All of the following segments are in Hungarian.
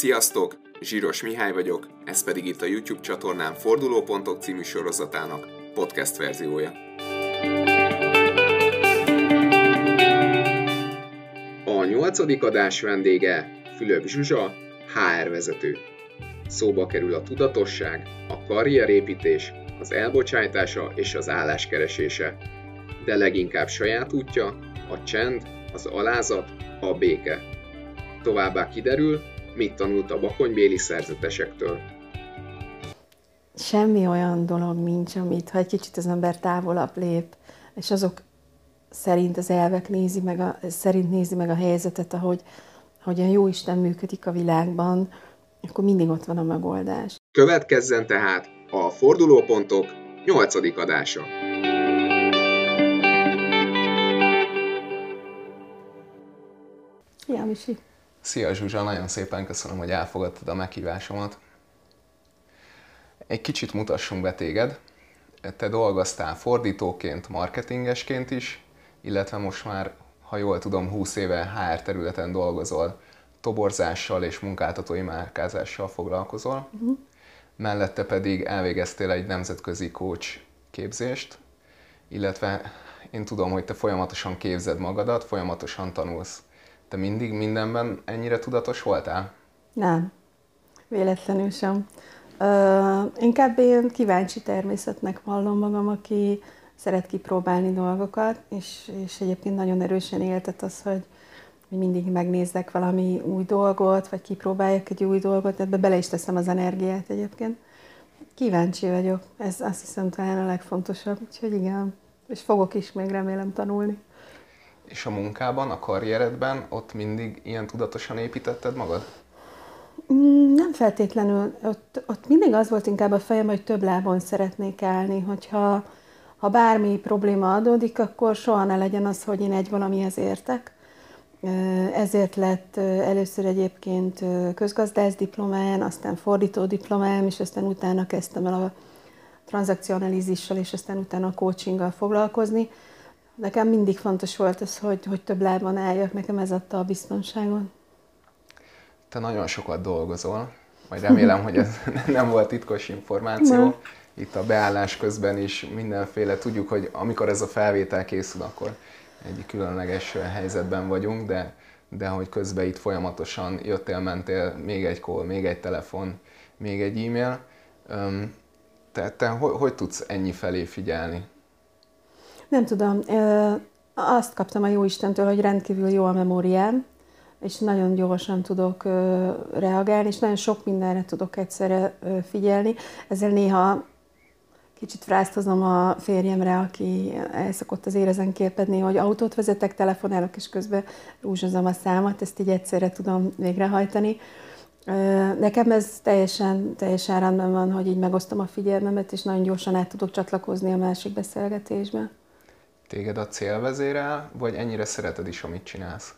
Sziasztok! Zsíros Mihály vagyok, ez pedig itt a YouTube csatornám Fordulópontok című sorozatának podcast verziója. A nyolcadik adás vendége Fülöp Zsuzsa, HR vezető. Szóba kerül a tudatosság, a karrierépítés, az elbocsájtása és az álláskeresése. De leginkább saját útja, a csend, az alázat, a béke. Továbbá kiderül, mit tanult a bakonybéli szerzetesektől. Semmi olyan dolog nincs, amit ha egy kicsit az ember távolabb lép, és azok szerint az elvek nézi meg a, szerint nézi meg a helyzetet, ahogy, ahogy a jó Isten működik a világban, akkor mindig ott van a megoldás. Következzen tehát a Fordulópontok 8. adása. Szia, Misi! Szia Zsuzsa, nagyon szépen köszönöm, hogy elfogadtad a meghívásomat. Egy kicsit mutassunk be téged. Te dolgoztál fordítóként, marketingesként is, illetve most már, ha jól tudom, 20 éve HR területen dolgozol, toborzással és munkáltatói márkázással foglalkozol. Uh-huh. Mellette pedig elvégeztél egy nemzetközi coach képzést, illetve én tudom, hogy te folyamatosan képzed magadat, folyamatosan tanulsz. Te mindig mindenben ennyire tudatos voltál? Nem, véletlenül sem. Uh, inkább én kíváncsi természetnek vallom magam, aki szeret kipróbálni dolgokat, és, és egyébként nagyon erősen éltet az, hogy mindig megnézzek valami új dolgot, vagy kipróbáljak egy új dolgot, ebbe bele is teszem az energiát egyébként. Kíváncsi vagyok, ez azt hiszem talán a legfontosabb, úgyhogy igen, és fogok is még remélem tanulni. És a munkában, a karrieredben ott mindig ilyen tudatosan építetted magad? Mm, nem feltétlenül. Ott, ott mindig az volt inkább a fejem, hogy több lábon szeretnék állni, hogyha ha bármi probléma adódik, akkor soha ne legyen az, hogy én egy valamihez értek. Ezért lett először egyébként közgazdász diplomán, aztán fordító diplomám, és aztán utána kezdtem el a tranzakcionalizissal, és aztán utána a coachinggal foglalkozni nekem mindig fontos volt az, hogy, hogy több lábon álljak, nekem ez adta a biztonságot. Te nagyon sokat dolgozol, majd remélem, hogy ez nem volt titkos információ. Nem. Itt a beállás közben is mindenféle, tudjuk, hogy amikor ez a felvétel készül, akkor egy különleges helyzetben vagyunk, de, de hogy közben itt folyamatosan jöttél, mentél, még egy call, még egy telefon, még egy e-mail. Te, te hogy, hogy tudsz ennyi felé figyelni? Nem tudom, azt kaptam a jó Istentől, hogy rendkívül jó a memóriám, és nagyon gyorsan tudok reagálni, és nagyon sok mindenre tudok egyszerre figyelni. Ezzel néha kicsit fráztozom a férjemre, aki el szokott az érezen képedni, hogy autót vezetek, telefonálok, és közben rúzsozom a számat, ezt így egyszerre tudom végrehajtani. Nekem ez teljesen, teljesen rendben van, hogy így megosztom a figyelmemet, és nagyon gyorsan át tudok csatlakozni a másik beszélgetésbe. Téged a cél vezérel, vagy ennyire szereted is, amit csinálsz?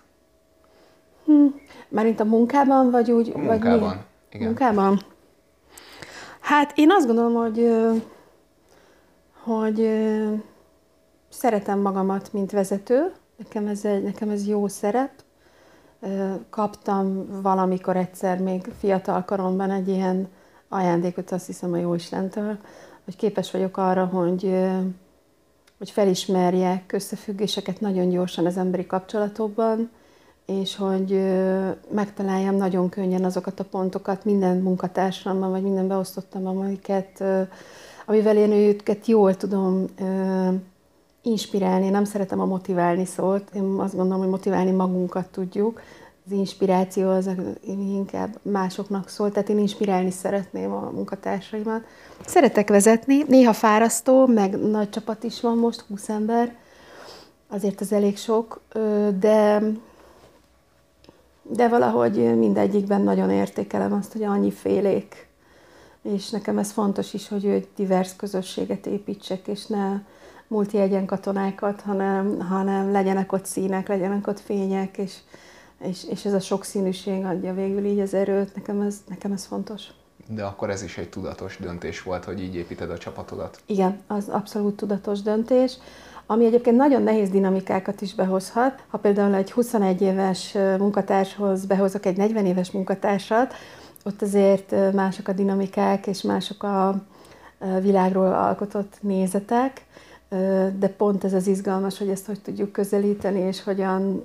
Hm. Mármint a munkában, vagy úgy? A munkában, vagy igen. Munkában? Hát én azt gondolom, hogy, hogy szeretem magamat, mint vezető. Nekem ez, egy, nekem ez jó szerep. Kaptam valamikor egyszer még fiatal koromban egy ilyen ajándékot, azt hiszem a Jóistentől, hogy képes vagyok arra, hogy hogy felismerjek összefüggéseket nagyon gyorsan az emberi kapcsolatokban, és hogy megtaláljam nagyon könnyen azokat a pontokat minden munkatársamban, vagy minden beosztottamban, amiket, amivel én őket jól tudom inspirálni. Nem szeretem a motiválni szót, én azt gondolom, hogy motiválni magunkat tudjuk, az inspiráció az inkább másoknak szól, tehát én inspirálni szeretném a munkatársaimat. Szeretek vezetni, néha fárasztó, meg nagy csapat is van most, 20 ember, azért az elég sok, de, de valahogy mindegyikben nagyon értékelem azt, hogy annyi félék, és nekem ez fontos is, hogy egy divers közösséget építsek, és ne multi egyen katonákat, hanem, hanem legyenek ott színek, legyenek ott fények, és, és, és ez a sokszínűség adja végül így az erőt, nekem ez, nekem ez fontos. De akkor ez is egy tudatos döntés volt, hogy így építed a csapatodat? Igen, az abszolút tudatos döntés. ami egyébként nagyon nehéz dinamikákat is behozhat. Ha például egy 21 éves munkatárshoz behozok egy 40 éves munkatársat, ott azért mások a dinamikák, és mások a világról alkotott nézetek, de pont ez az izgalmas, hogy ezt hogy tudjuk közelíteni, és hogyan,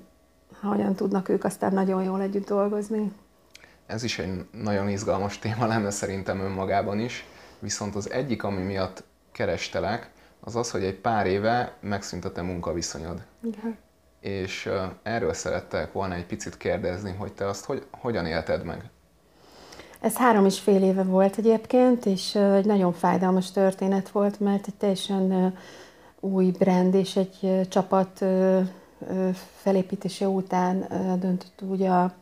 hogyan tudnak ők aztán nagyon jól együtt dolgozni. Ez is egy nagyon izgalmas téma lenne szerintem önmagában is, viszont az egyik, ami miatt kerestelek, az az, hogy egy pár éve megszűnt a te munkaviszonyod. Igen. És erről szerettek volna egy picit kérdezni, hogy te azt hogy, hogyan élted meg? Ez három és fél éve volt egyébként, és egy nagyon fájdalmas történet volt, mert egy teljesen új brand és egy csapat felépítése után döntött úgy a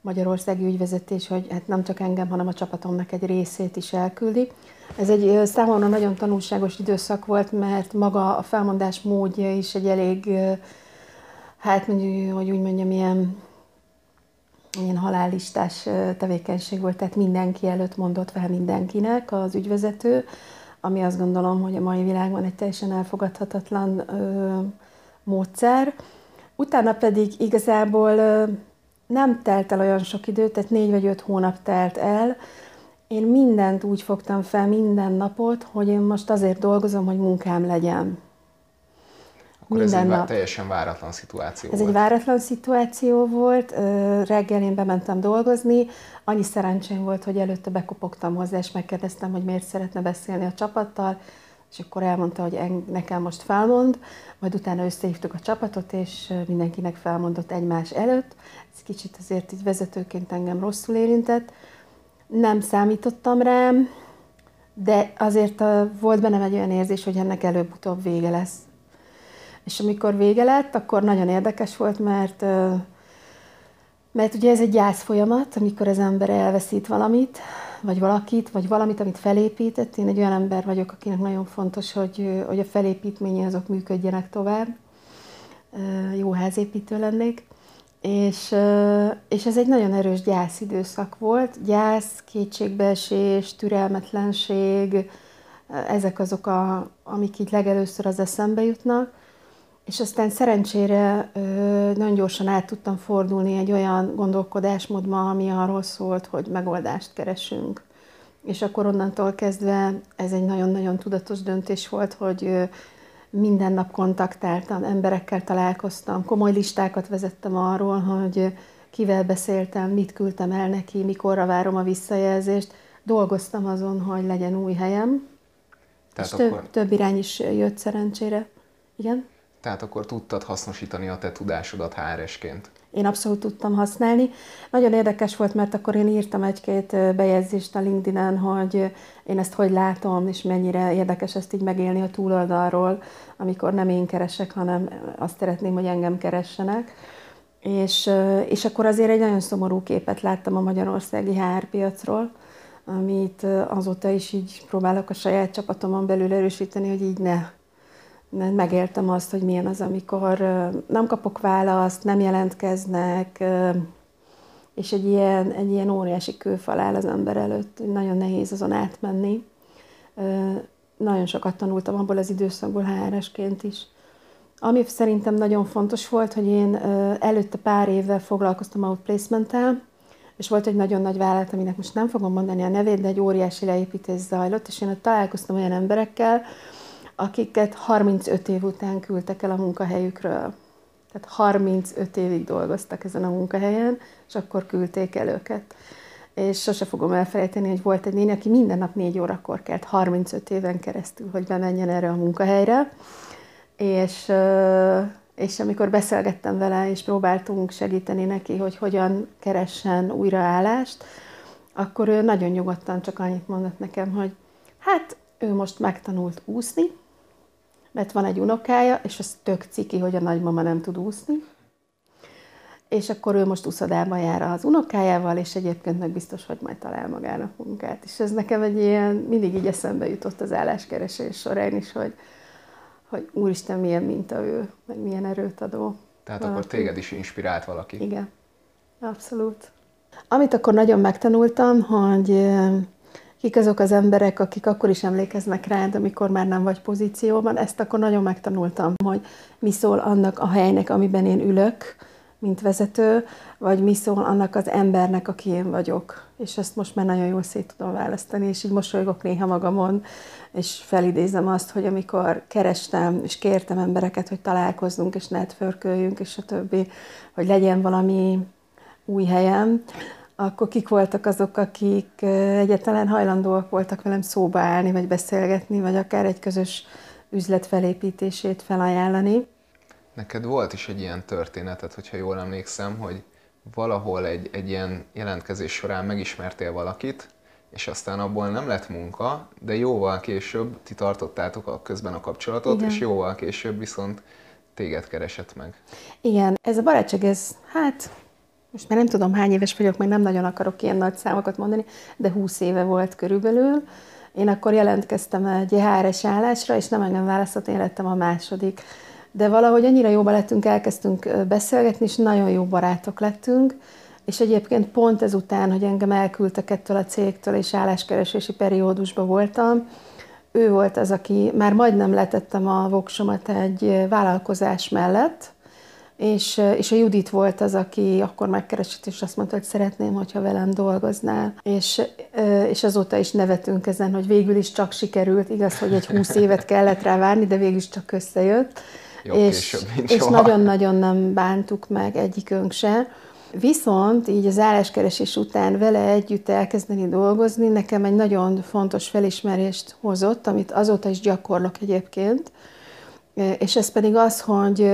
Magyarországi ügyvezetés, hogy hát nem csak engem, hanem a csapatomnak egy részét is elküldi. Ez egy számomra nagyon tanulságos időszak volt, mert maga a felmondás módja is egy elég, hát mondjuk, hogy úgy mondjam, ilyen, ilyen halálistás tevékenység volt, tehát mindenki előtt mondott fel mindenkinek az ügyvezető, ami azt gondolom, hogy a mai világban egy teljesen elfogadhatatlan módszer. Utána pedig igazából nem telt el olyan sok idő, tehát négy vagy öt hónap telt el. Én mindent úgy fogtam fel, minden napot, hogy én most azért dolgozom, hogy munkám legyen. Akkor Minden ez egy nap. teljesen váratlan szituáció Ez volt. egy váratlan szituáció volt. Reggel én bementem dolgozni. Annyi szerencsém volt, hogy előtte bekopogtam hozzá, és megkérdeztem, hogy miért szeretne beszélni a csapattal, és akkor elmondta, hogy nekem most felmond, majd utána összehívtuk a csapatot, és mindenkinek felmondott egymás előtt. Ez kicsit azért így vezetőként engem rosszul érintett. Nem számítottam rám, de azért volt bennem egy olyan érzés, hogy ennek előbb-utóbb vége lesz. És amikor vége lett, akkor nagyon érdekes volt, mert mert ugye ez egy gyász folyamat, amikor az ember elveszít valamit, vagy valakit, vagy valamit, amit felépített. Én egy olyan ember vagyok, akinek nagyon fontos, hogy, hogy a felépítménye azok működjenek tovább. Jó házépítő lennék. És, és ez egy nagyon erős gyász időszak volt. Gyász, kétségbeesés, türelmetlenség, ezek azok, a, amik így legelőször az eszembe jutnak. És aztán szerencsére nagyon gyorsan át tudtam fordulni egy olyan gondolkodásmódba, ami arról szólt, hogy megoldást keresünk. És akkor onnantól kezdve ez egy nagyon-nagyon tudatos döntés volt, hogy minden nap kontaktáltam, emberekkel találkoztam, komoly listákat vezettem arról, hogy kivel beszéltem, mit küldtem el neki, mikorra várom a visszajelzést. Dolgoztam azon, hogy legyen új helyem. Tehát és akkor... több, több irány is jött szerencsére. Igen? Tehát akkor tudtad hasznosítani a te tudásodat HR-esként? Én abszolút tudtam használni. Nagyon érdekes volt, mert akkor én írtam egy-két bejegyzést a LinkedIn-en, hogy én ezt hogy látom, és mennyire érdekes ezt így megélni a túloldalról, amikor nem én keresek, hanem azt szeretném, hogy engem keressenek. És, és akkor azért egy nagyon szomorú képet láttam a magyarországi HR piacról, amit azóta is így próbálok a saját csapatomon belül erősíteni, hogy így ne megéltem azt, hogy milyen az, amikor nem kapok választ, nem jelentkeznek, és egy ilyen, egy ilyen óriási kőfal áll az ember előtt, nagyon nehéz azon átmenni. Nagyon sokat tanultam abból az időszakból HR-esként is. Ami szerintem nagyon fontos volt, hogy én előtte pár évvel foglalkoztam outplacement-tel, és volt egy nagyon nagy vállalat, aminek most nem fogom mondani a nevét, de egy óriási leépítés zajlott, és én ott találkoztam olyan emberekkel, akiket 35 év után küldtek el a munkahelyükről. Tehát 35 évig dolgoztak ezen a munkahelyen, és akkor küldték el őket. És sose fogom elfelejteni, hogy volt egy néni, aki minden nap négy órakor kelt 35 éven keresztül, hogy bemenjen erre a munkahelyre. És, és amikor beszélgettem vele, és próbáltunk segíteni neki, hogy hogyan keressen újraállást, akkor ő nagyon nyugodtan csak annyit mondott nekem, hogy hát ő most megtanult úszni, mert van egy unokája, és az tök ciki, hogy a nagymama nem tud úszni. És akkor ő most úszodában jár az unokájával, és egyébként meg biztos, hogy majd talál magának munkát. És ez nekem egy ilyen, mindig így eszembe jutott az álláskeresés során is, hogy, hogy úristen, milyen minta ő, meg milyen erőt adó. Tehát valaki. akkor téged is inspirált valaki. Igen, abszolút. Amit akkor nagyon megtanultam, hogy kik azok az emberek, akik akkor is emlékeznek rád, amikor már nem vagy pozícióban. Ezt akkor nagyon megtanultam, hogy mi szól annak a helynek, amiben én ülök, mint vezető, vagy mi szól annak az embernek, aki én vagyok. És ezt most már nagyon jól szét tudom választani, és így mosolygok néha magamon, és felidézem azt, hogy amikor kerestem és kértem embereket, hogy találkozzunk, és networköljünk, és a többi, hogy legyen valami új helyem, akkor kik voltak azok, akik egyetlen hajlandóak voltak velem szóba állni, vagy beszélgetni, vagy akár egy közös üzlet felépítését felajánlani. Neked volt is egy ilyen történetet, hogyha jól emlékszem, hogy valahol egy, egy ilyen jelentkezés során megismertél valakit, és aztán abból nem lett munka, de jóval később ti tartottátok a közben a kapcsolatot, Igen. és jóval később viszont téged keresett meg. Igen, ez a barátság, ez hát most már nem tudom hány éves vagyok, meg nem nagyon akarok ilyen nagy számokat mondani, de 20 éve volt körülbelül. Én akkor jelentkeztem egy HRS állásra, és nem engem választott, én lettem a második. De valahogy annyira jóba lettünk, elkezdtünk beszélgetni, és nagyon jó barátok lettünk. És egyébként pont ezután, hogy engem elküldtek ettől a cégtől, és álláskeresési periódusban voltam, ő volt az, aki már majdnem letettem a voksomat egy vállalkozás mellett, és, és a Judit volt az, aki akkor megkeresett, és azt mondta, hogy szeretném, hogyha velem dolgoznál. És, és azóta is nevetünk ezen, hogy végül is csak sikerült, igaz, hogy egy húsz évet kellett rá várni, de végül is csak összejött. Jobb és, és nagyon-nagyon nem bántuk meg egyikünk se. Viszont így az álláskeresés után vele együtt elkezdeni dolgozni, nekem egy nagyon fontos felismerést hozott, amit azóta is gyakorlok egyébként, és ez pedig az, hogy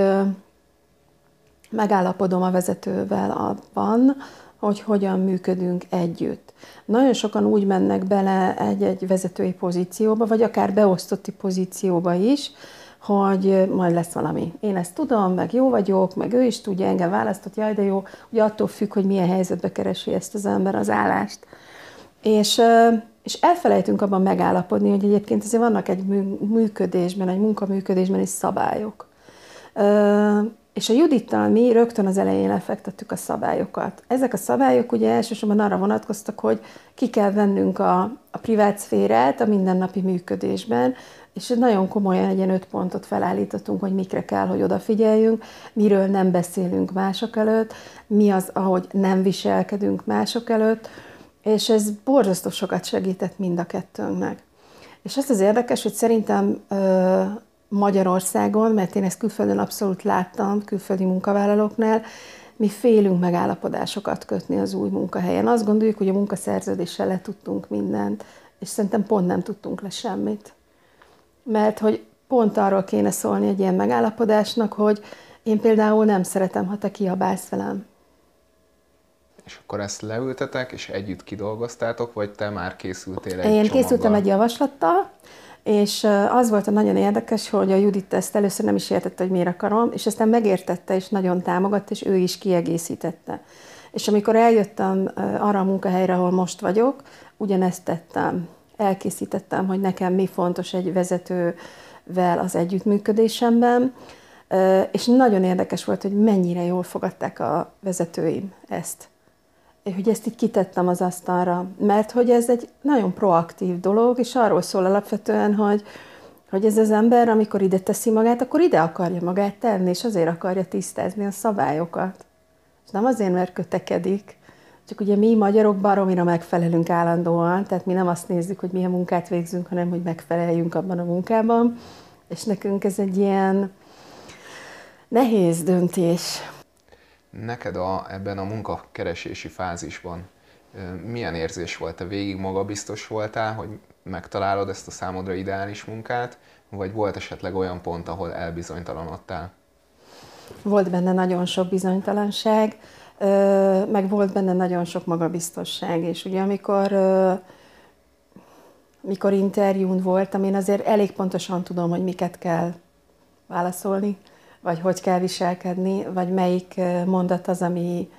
megállapodom a vezetővel abban, hogy hogyan működünk együtt. Nagyon sokan úgy mennek bele egy-egy vezetői pozícióba, vagy akár beosztotti pozícióba is, hogy majd lesz valami. Én ezt tudom, meg jó vagyok, meg ő is tudja, engem választott, jaj, de jó. Ugye attól függ, hogy milyen helyzetbe keresi ezt az ember az állást. És, és elfelejtünk abban megállapodni, hogy egyébként azért vannak egy működésben, egy munkaműködésben is szabályok. És a Judittal mi rögtön az elején lefektettük a szabályokat. Ezek a szabályok ugye elsősorban arra vonatkoztak, hogy ki kell vennünk a, a privát szférát a mindennapi működésben, és nagyon komolyan egy öt pontot felállítottunk, hogy mikre kell, hogy odafigyeljünk, miről nem beszélünk mások előtt, mi az, ahogy nem viselkedünk mások előtt, és ez borzasztó sokat segített mind a kettőnknek. És azt az érdekes, hogy szerintem Magyarországon, mert én ezt külföldön abszolút láttam, külföldi munkavállalóknál, mi félünk megállapodásokat kötni az új munkahelyen. Azt gondoljuk, hogy a munkaszerződéssel le tudtunk mindent, és szerintem pont nem tudtunk le semmit. Mert hogy pont arról kéne szólni egy ilyen megállapodásnak, hogy én például nem szeretem, ha te kiabálsz velem. És akkor ezt leültetek, és együtt kidolgoztátok, vagy te már készültél egy Én csomaggal? készültem egy javaslattal, és az volt a nagyon érdekes, hogy a Judit ezt először nem is értette, hogy miért akarom, és aztán megértette, és nagyon támogatta, és ő is kiegészítette. És amikor eljöttem arra a munkahelyre, ahol most vagyok, ugyanezt tettem. Elkészítettem, hogy nekem mi fontos egy vezetővel az együttműködésemben, és nagyon érdekes volt, hogy mennyire jól fogadták a vezetőim ezt hogy ezt így kitettem az asztalra, mert hogy ez egy nagyon proaktív dolog, és arról szól alapvetően, hogy, hogy ez az ember, amikor ide teszi magát, akkor ide akarja magát tenni, és azért akarja tisztázni a szabályokat. És nem azért, mert kötekedik, csak ugye mi magyarok baromira megfelelünk állandóan, tehát mi nem azt nézzük, hogy milyen munkát végzünk, hanem hogy megfeleljünk abban a munkában, és nekünk ez egy ilyen nehéz döntés. Neked a, ebben a munkakeresési fázisban milyen érzés volt? Te végig magabiztos voltál, hogy megtalálod ezt a számodra ideális munkát, vagy volt esetleg olyan pont, ahol elbizonytalanodtál? Volt benne nagyon sok bizonytalanság, meg volt benne nagyon sok magabiztosság, és ugye amikor mikor interjún voltam, én azért elég pontosan tudom, hogy miket kell válaszolni vagy hogy kell viselkedni, vagy melyik mondat az, ami,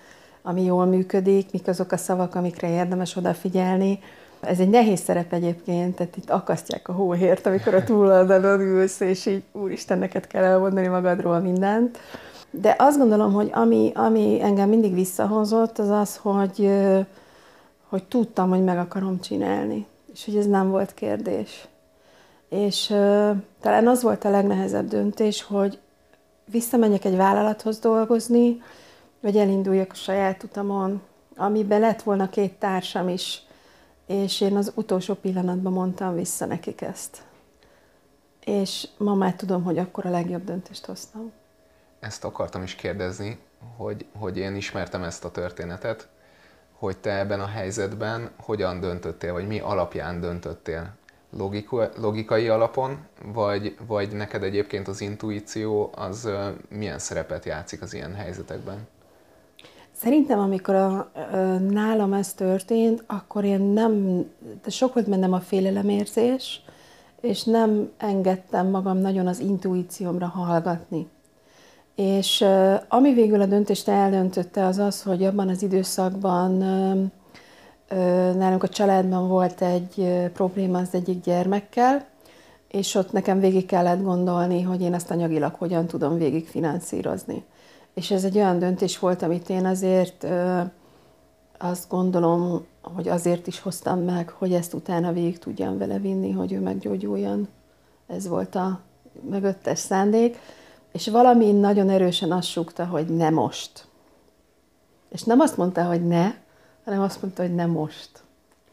ami jól működik, mik azok a szavak, amikre érdemes odafigyelni. Ez egy nehéz szerep egyébként, tehát itt akasztják a hóhért, amikor a túloldalon ülsz, és így úristen, neked kell elmondani magadról mindent. De azt gondolom, hogy ami, ami engem mindig visszahozott, az az, hogy, hogy tudtam, hogy meg akarom csinálni. És hogy ez nem volt kérdés. És uh, talán az volt a legnehezebb döntés, hogy visszamenjek egy vállalathoz dolgozni, vagy elinduljak a saját utamon, amiben lett volna két társam is, és én az utolsó pillanatban mondtam vissza nekik ezt. És ma már tudom, hogy akkor a legjobb döntést hoztam. Ezt akartam is kérdezni, hogy, hogy én ismertem ezt a történetet, hogy te ebben a helyzetben hogyan döntöttél, vagy mi alapján döntöttél? Logika, logikai alapon, vagy, vagy neked egyébként az intuíció az milyen szerepet játszik az ilyen helyzetekben? Szerintem, amikor a, nálam ez történt, akkor én nem, de sok volt bennem a félelemérzés, és nem engedtem magam nagyon az intuíciómra hallgatni. És ami végül a döntést eldöntötte, az az, hogy abban az időszakban nálunk a családban volt egy probléma az egyik gyermekkel, és ott nekem végig kellett gondolni, hogy én ezt anyagilag hogyan tudom végig finanszírozni. És ez egy olyan döntés volt, amit én azért azt gondolom, hogy azért is hoztam meg, hogy ezt utána végig tudjam vele vinni, hogy ő meggyógyuljon. Ez volt a mögöttes szándék. És valami nagyon erősen azt súgta, hogy ne most. És nem azt mondta, hogy ne, hanem azt mondta, hogy ne most.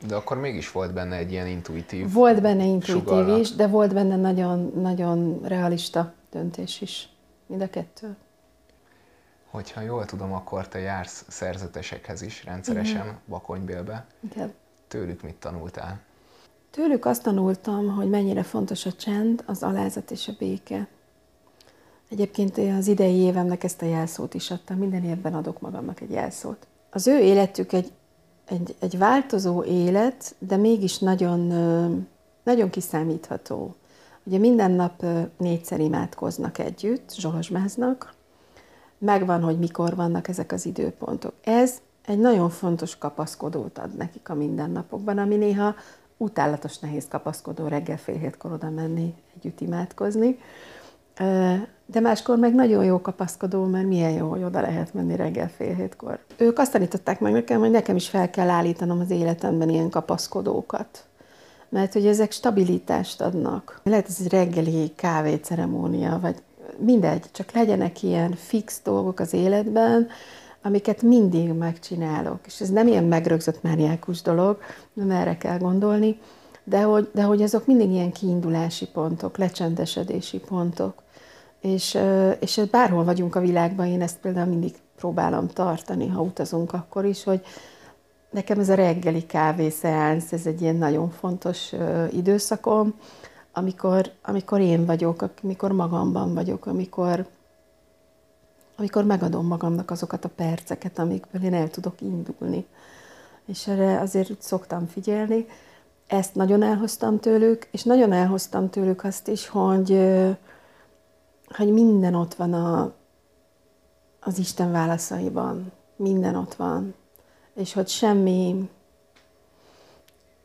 De akkor mégis volt benne egy ilyen intuitív Volt benne intuitív sugallat. is, de volt benne nagyon, nagyon realista döntés is. Mind a kettő. Hogyha jól tudom, akkor te jársz szerzetesekhez is rendszeresen, Igen. Bakonybélbe. Igen. Tőlük mit tanultál? Tőlük azt tanultam, hogy mennyire fontos a csend, az alázat és a béke. Egyébként az idei évemnek ezt a jelszót is adtam, minden évben adok magamnak egy jelszót. Az ő életük egy, egy, egy változó élet, de mégis nagyon, nagyon kiszámítható. Ugye minden nap négyszer imádkoznak együtt, zsolozsmáznak, megvan, hogy mikor vannak ezek az időpontok. Ez egy nagyon fontos kapaszkodót ad nekik a mindennapokban, ami néha utálatos nehéz kapaszkodó reggel fél hétkor oda menni, együtt imádkozni. De máskor meg nagyon jó kapaszkodó, mert milyen jó, hogy oda lehet menni reggel fél hétkor. Ők azt tanították meg nekem, hogy nekem is fel kell állítanom az életemben ilyen kapaszkodókat. Mert hogy ezek stabilitást adnak. Lehet ez egy reggeli kávéceremónia, vagy mindegy, csak legyenek ilyen fix dolgok az életben, amiket mindig megcsinálok. És ez nem ilyen megrögzött mániákus dolog, nem erre kell gondolni, de hogy, de hogy azok mindig ilyen kiindulási pontok, lecsendesedési pontok. És, és bárhol vagyunk a világban, én ezt például mindig próbálom tartani, ha utazunk akkor is, hogy nekem ez a reggeli kávészеánsz, ez egy ilyen nagyon fontos időszakom, amikor, amikor én vagyok, amikor magamban vagyok, amikor, amikor megadom magamnak azokat a perceket, amikből én el tudok indulni. És erre azért szoktam figyelni. Ezt nagyon elhoztam tőlük, és nagyon elhoztam tőlük azt is, hogy, hogy minden ott van a, az Isten válaszaiban. Minden ott van. És hogy semmi,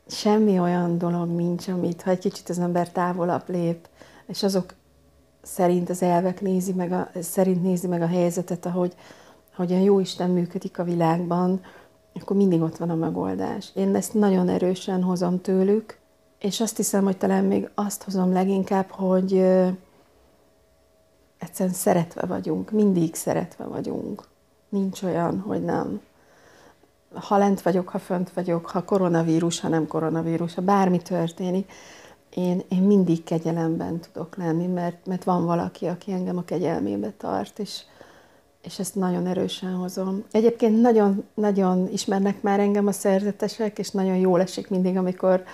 semmi olyan dolog nincs, amit ha egy kicsit az ember távolabb lép, és azok szerint az elvek nézi meg a, szerint nézi meg a helyzetet, ahogy, ahogy a jó Isten működik a világban, akkor mindig ott van a megoldás. Én ezt nagyon erősen hozom tőlük, és azt hiszem, hogy talán még azt hozom leginkább, hogy egyszerűen szeretve vagyunk, mindig szeretve vagyunk. Nincs olyan, hogy nem ha lent vagyok, ha fönt vagyok, ha koronavírus, ha nem koronavírus, ha bármi történik, én, én mindig kegyelemben tudok lenni, mert, mert van valaki, aki engem a kegyelmébe tart, és, és ezt nagyon erősen hozom. Egyébként nagyon, nagyon ismernek már engem a szerzetesek, és nagyon jól esik mindig, amikor,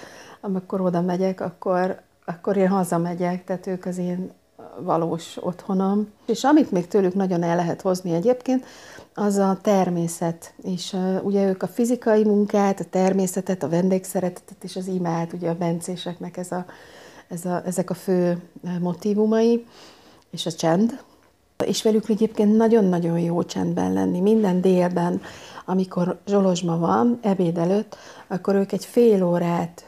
amikor oda megyek, akkor, akkor én hazamegyek, tehát ők az én valós otthonom. És amit még tőlük nagyon el lehet hozni egyébként, az a természet. És uh, ugye ők a fizikai munkát, a természetet, a vendégszeretetet és az imád, ugye a bencéseknek ez a, ez a, ezek a fő motivumai, és a csend. És velük egyébként nagyon-nagyon jó csendben lenni. Minden délben, amikor zsolozsma van, ebéd előtt, akkor ők egy fél órát,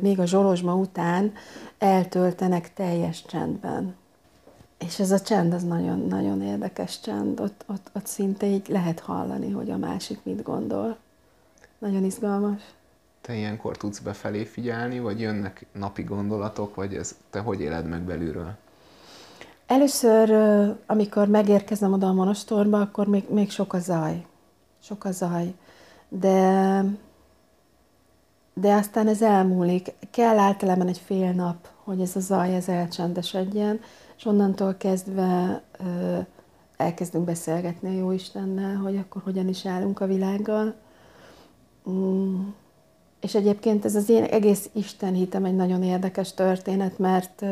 még a zsolozsma után eltöltenek teljes csendben. És ez a csend, az nagyon-nagyon érdekes csend. Ott, ott, ott szinte így lehet hallani, hogy a másik mit gondol. Nagyon izgalmas. Te ilyenkor tudsz befelé figyelni, vagy jönnek napi gondolatok, vagy ez, te hogy éled meg belülről? Először, amikor megérkezem oda a monostorba, akkor még, még sok a zaj. Sok a zaj. De, de aztán ez elmúlik. Kell általában egy fél nap, hogy ez a zaj ez elcsendesedjen, és onnantól kezdve elkezdünk beszélgetni a Jóistennel, hogy akkor hogyan is állunk a világgal. Mm. És egyébként ez az én egész Isten hitem egy nagyon érdekes történet, mert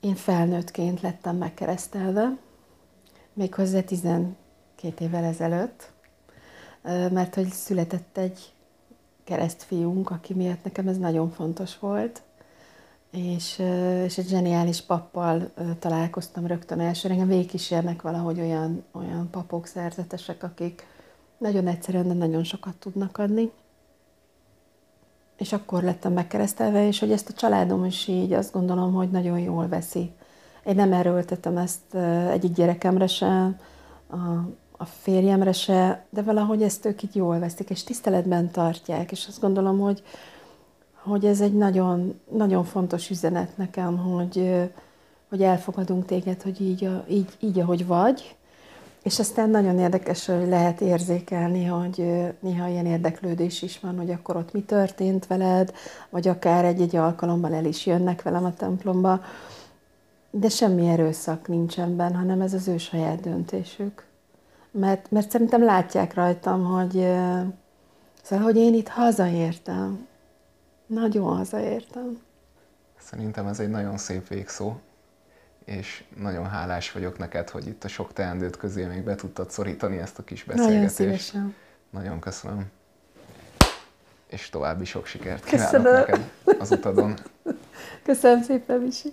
én felnőttként lettem megkeresztelve, méghozzá 12 évvel ezelőtt, mert hogy született egy keresztfiunk, aki miatt nekem ez nagyon fontos volt, és, és egy zseniális pappal találkoztam rögtön elsőre. Engem végigkísérnek valahogy olyan, olyan papok, szerzetesek, akik nagyon egyszerűen, de nagyon sokat tudnak adni. És akkor lettem megkeresztelve, és hogy ezt a családom is így azt gondolom, hogy nagyon jól veszi. Én nem erőltetem ezt egyik gyerekemre se, a, a férjemre se, de valahogy ezt ők így jól veszik, és tiszteletben tartják, és azt gondolom, hogy, hogy ez egy nagyon, nagyon fontos üzenet nekem, hogy, hogy elfogadunk téged, hogy így, így, így, ahogy vagy, és aztán nagyon érdekes, hogy lehet érzékelni, hogy néha ilyen érdeklődés is van, hogy akkor ott mi történt veled, vagy akár egy-egy alkalommal el is jönnek velem a templomba, de semmi erőszak nincsen benne, hanem ez az ő saját döntésük. Mert, mert szerintem látják rajtam, hogy, szóval, hogy én itt hazaértem. Nagyon hazaértem. Szerintem ez egy nagyon szép végszó és nagyon hálás vagyok neked, hogy itt a sok teendőt közé még be tudtad szorítani ezt a kis beszélgetést. Nagyon szívesen. Nagyon köszönöm. És további sok sikert kívánok Köszönöm. neked az utadon. Köszönöm szépen, Misi.